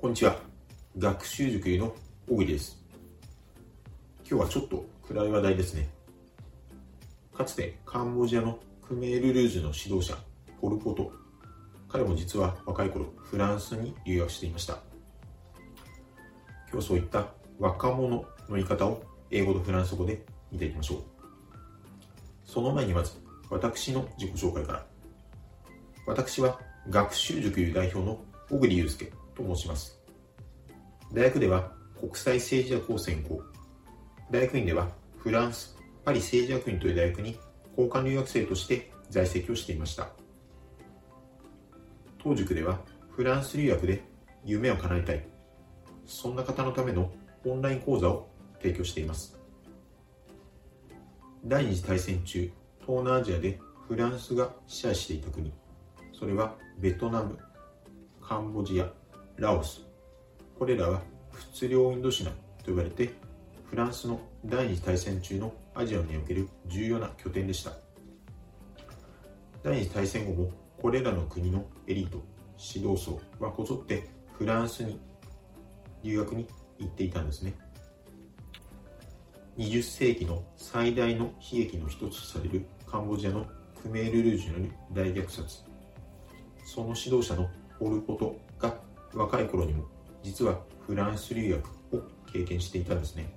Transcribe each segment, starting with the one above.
こんにちは。学習塾の小栗です。今日はちょっと暗い話題ですね。かつてカンボジアのクメール・ルージュの指導者、ポル・ポト。彼も実は若い頃、フランスに留学していました。今日そういった若者の言い方を英語とフランス語で見ていきましょう。その前にまず、私の自己紹介から。私は学習塾代表の小栗祐介と申します。大学では国際政治学を専攻。大学院ではフランス、パリ政治学院という大学に交換留学生として在籍をしていました。当塾ではフランス留学で夢を叶えたい。そんな方のためのオンライン講座を提供しています。第二次大戦中、東南アジアでフランスが支配していた国、それはベトナム、カンボジア、ラオス、これらは仏領インドシナと呼ばれて、フランスの第二次大戦中のアジアにおける重要な拠点でした。第二次大戦後もこれらの国のエリート、指導層はこぞってフランスに留学に行っていたんですね。20世紀の最大の悲劇の一つとされるカンボジアのクメール・ルージュによる大虐殺。その指導者のポル・ポト若い頃にも実はフランス留学を経験していたんですね。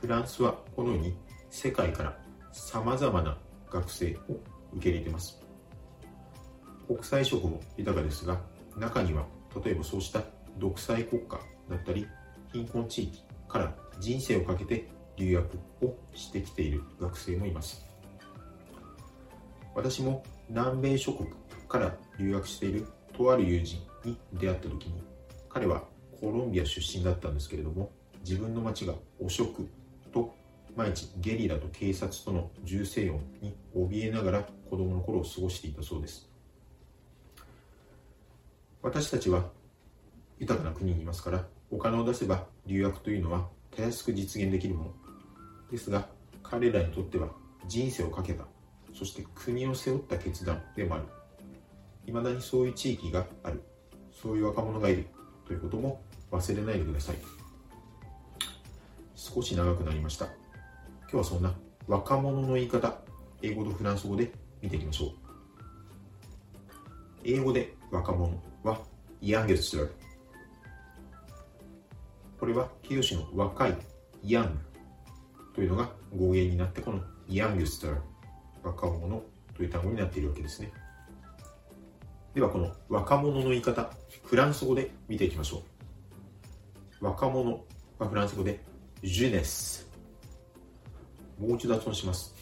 フランスはこのように世界から様々な学生を受け入れています。国際色も豊かですが、中には例えばそうした独裁国家だったり貧困地域から人生をかけて留学をしてきている学生もいます私も南米諸国から留学しているとある友人に出会った時に彼はコロンビア出身だったんですけれども自分の町が汚職と毎日ゲリラと警察との銃声音に怯えながら子供の頃を過ごしていたそうです。私たちは豊かな国にいますからお金を出せば留学というのはたやすく実現できるもの。ですが彼らにとっては人生をかけたそして国を背負った決断でもある。未だにそういう地域がある。そういう若者がいるということも忘れないでください。少し長くなりました。今日はそんな若者の言い方英語とフランス語で見ていきましょう。英語で若者は youngster これは形容詞の若い young というのが語源になってこの youngster 若者という単語になっているわけですね。ではこの若者の言い方フランス語で見ていきましょう。若者はフランス語でジュネスもう一度発音します。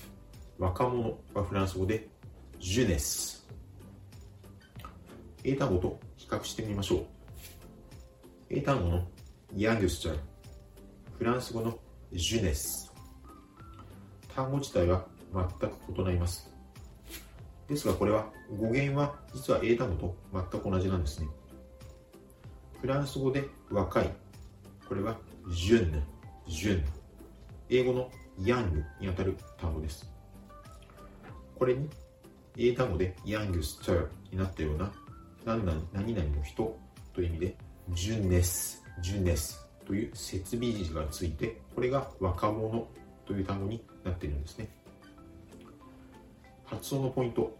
若者はフランス語でジュネス英単語と比較してみましょう。英単語のヤングスチャーフランス語のジュネス単語自体は全く異なります。ですがこれは語源は実は英単語と全く同じなんですね。フランス語で若い。これはジュンヌ。ジュン。英語のヤングにあたる単語です。これに英単語でヤングスターになったような何々何々の人という意味でジュンネス。ジュンネス。という設備字がついてこれが若者という単語になっているんですね。発音のポイント。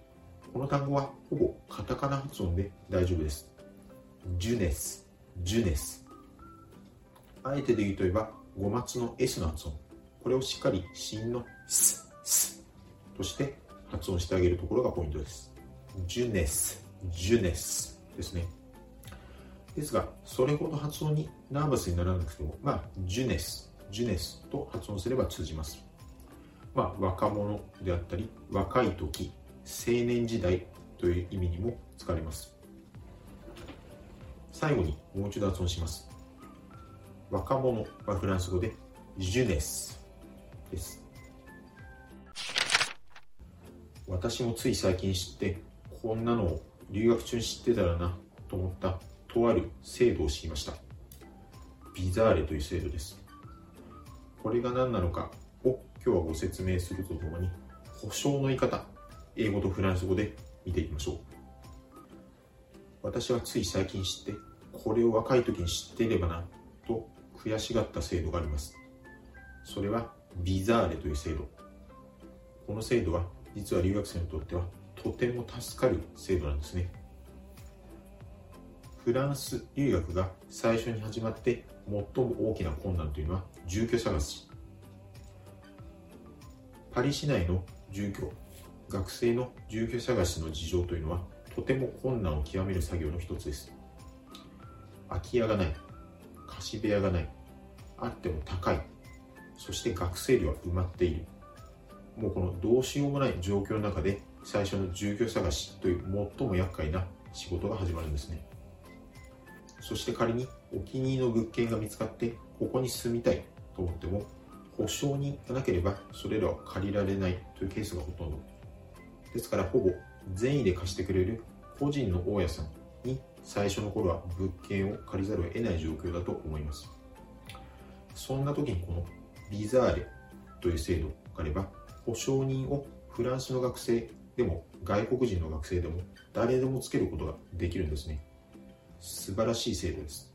この単語はほぼカタカナ発音で大丈夫です。ジュネス。ジュネス。あえてで言うといえば5末の S の発音。これをしっかり芯のススとして発音してあげるところがポイントです。ジュネス。ジュネス。ですね。ですが、それほど発音にナーバスにならなくても、まあ、ジュネス、ジュネスと発音すれば通じます。まあ、若者であったり、若い時、青年時代という意味にも使われます。最後にもう一度発音します。若者はフランス語でジュネスです。私もつい最近知って、こんなのを留学中に知ってたらなと思ったとある制度を知りました。ビザーレという制度です。これが何なのか今日はご説明するとともに、保証の言い方、英語とフランス語で見ていきましょう。私はつい最近知ってこれを若い時に知っていればなと悔しがった制度があります。それはビザーレという制度。この制度は実は留学生にとってはとても助かる制度なんですね。フランス留学が最初に始まって最も大きな困難というのは住居探し。パリ市内の住居学生の住居探しの事情というのはとても困難を極める作業の一つです。空き家がない貸し部屋がないあっても高いそして学生寮は埋まっている。もうこのどうしようもない状況の中で最初の住居探しという最も厄介な仕事が始まるんですね。そして仮にお気に入りの物件が見つかってここに住みたいと思っても保証人がなければそれらを借りられないというケースがほとんど。ですからほぼ善意で貸してくれる個人の大家さんに最初の頃は物件を借りざるを得ない状況だと思います。そんな時にこのビザーレという制度があれば保証人をフランスの学生でも外国人の学生でも誰でもつけることができるんですね。素晴らしい制度です。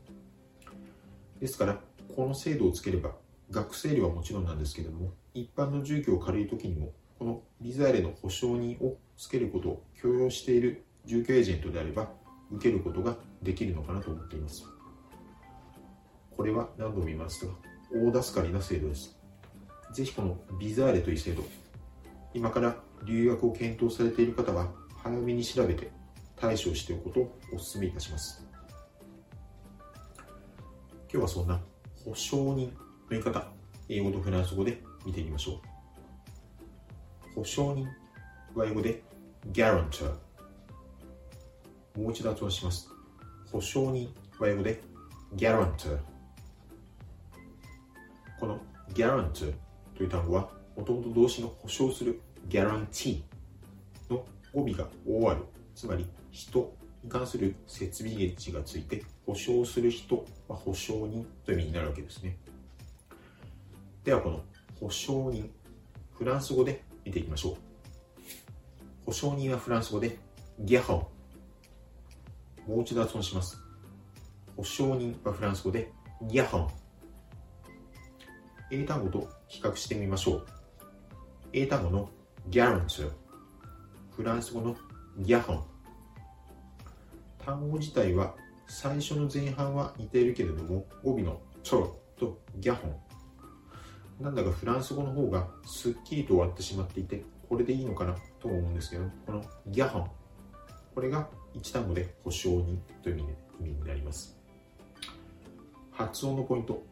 ですからこの制度をつければ学生寮はもちろんなんですけれども一般の住居を借りるときにもこのビザーレの保証人をつけることを許容している住居エージェントであれば受けることができるのかなと思っています。これは何度も言いますが大助かりな制度です。ぜひこのビザーレという制度今から留学を検討されている方は早めに調べて対処しておくことをお勧めいたします。今日はそんな保証人とい方英語とフランス語で見ていきましょう。保証人は英語で guarantor もう一度発音します。保証人は英語で guarantor この guarantor という単語はもともと動詞の保証する guarantee の語尾が OR つまり人に関する設備値がついて保証する人は保証人という意味になるわけですね。ではこの保証人フランス語で見ていきましょう。保証人はフランス語でギャホンもう一度発音します。保証人はフランス語でギャホン英単語と比較してみましょう。英単語の guarantee フランス語のギャホン単語自体は最初の前半は似ているけれども語尾のチョロとギャホン。なんだかフランス語の方がすっきりと終わってしまっていてこれでいいのかなと思うんですけどこのギャホン。これが一単語で保証人という意味になります。発音のポイント。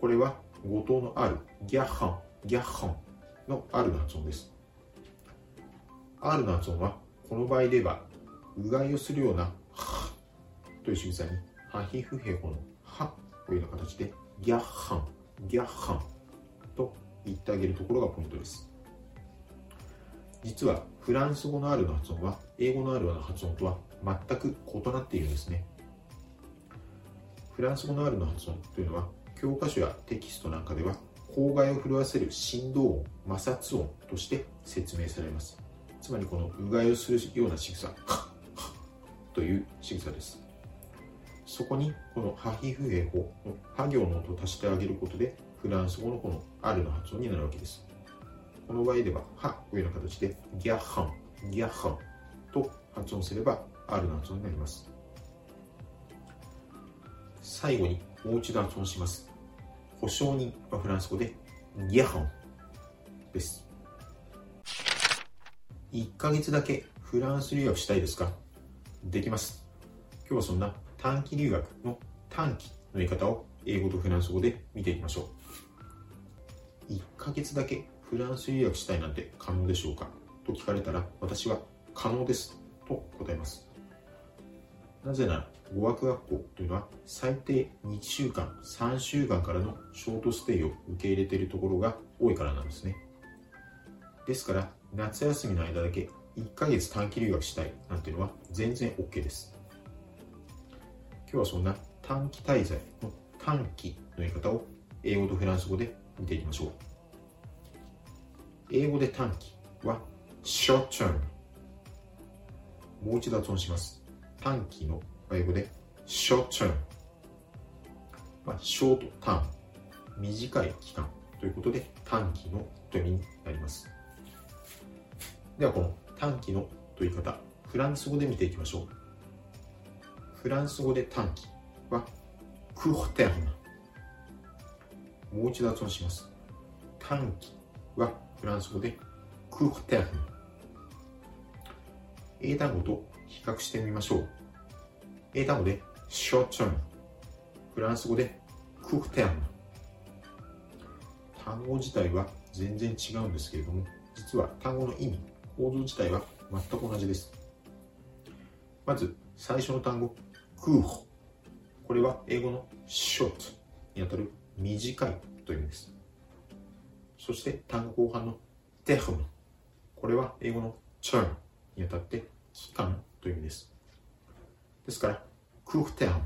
これは語頭の R ギャハン。ギャハンの R の発音です。R の発音はこの場合で言えばうがいをするようなはという仕草にハヒフヘホのはというような形でギャハン。ギャハン。と言ってあげるところがポイントです。実はフランス語の R の発音は英語の R の発音とは全く異なっているんですね。フランス語の R の発音というのは教科書やテキストなんかでは口外を震わせる振動音摩擦音として説明されます。つまりこのうがいをするような仕草という仕草です。そこにこのハヒフヘホのハ行の音を足してあげることでフランス語のこの R の発音になるわけです。この場合ではハという形でギャハンギャハンと発音すれば R の発音になります。最後にもう一度発音します。保証人はフランス語でギャハンです。1ヶ月だけフランス留学したいですか？できます。今日はそんな短期留学の短期の言い方を英語とフランス語で見ていきましょう。1ヶ月だけフランス留学したいなんて可能でしょうか？と聞かれたら私は可能ですと答えます。なぜなら語学学校というのは最低2週間3週間からのショートステイを受け入れているところが多いからなんですね。ですから夏休みの間だけ1ヶ月短期留学したいなんていうのは全然 OK です。今日はそんな短期滞在の短期の言い方を英語とフランス語で見ていきましょう。英語で短期は short term もう一度発音します。短期の英語で short term、まあ、ショートターン短い期間。ということで短期のという意味になります。ではこの短期のという言い方フランス語で見ていきましょう。フランス語で短期はクーテルムもう一度発音します。短期はフランス語でクーテル英単語と比較してみましょう。英単語で short term フランス語でクーテル単語自体は全然違うんですけれども実は単語の意味構造自体は全く同じです。まず最初の単語クーホこれは英語の short にあたる短いという意味です。そして単語後半の term これは英語の term にあたって期間という意味です。ですからクーフテ term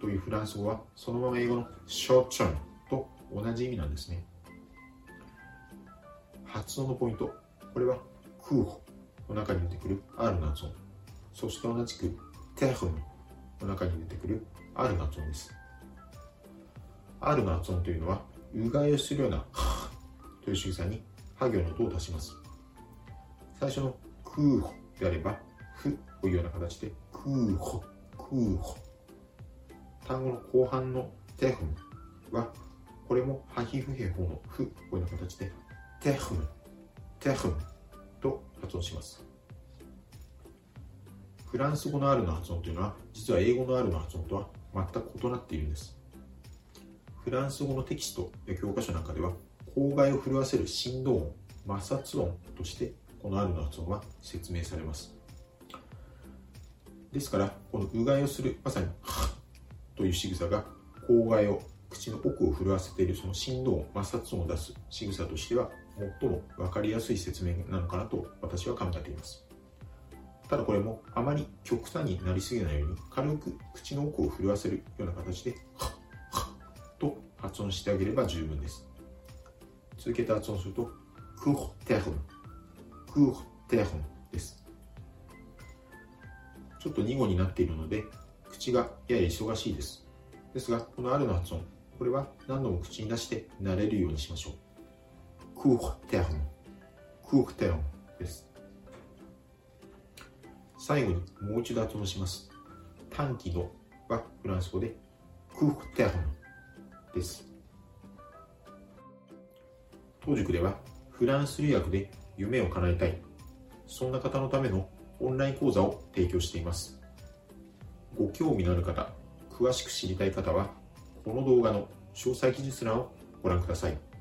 というフランス語はそのまま英語の short term と同じ意味なんですね。発音のポイント。これはクーホの中に出てくる R の発音そして同じくテフムの中に出てくる R の発音です。R の発音というのはうがいをするような という仕草にハ行の音を出します。最初のクーホであればフというような形でクーホクーホ単語の後半のテフムはこれもハヒフヘホのフというような形でテフムテフムと発音します。フランス語の R の発音というのは実は英語の R の発音とは全く異なっているんです。フランス語のテキストや教科書なんかでは口外を震わせる振動音摩擦音としてこの R の発音は説明されます。ですからこのうがいをするまさに「は」という仕草が口外を口の奥を震わせているその振動音摩擦音を出す仕草としては最も分かりやすい説明なのかなと私は考えています。ただこれもあまり極端になりすぎないように軽く口の奥を震わせるような形ではっ発音してあげれば十分です。続けて発音するとクホテフンクホテフンです。ちょっと2語になっているので口がやや忙しいです。ですがこのあるの発音これは何度も口に出して慣れるようにしましょう。クーテルンクーテルンです。最後にもう一度発音します。短期のはフランス語でクーテルンです。当塾ではフランス留学で夢を叶えたい。そんな方のためのオンライン講座を提供しています。ご興味のある方詳しく知りたい方はこの動画の詳細記述欄をご覧ください。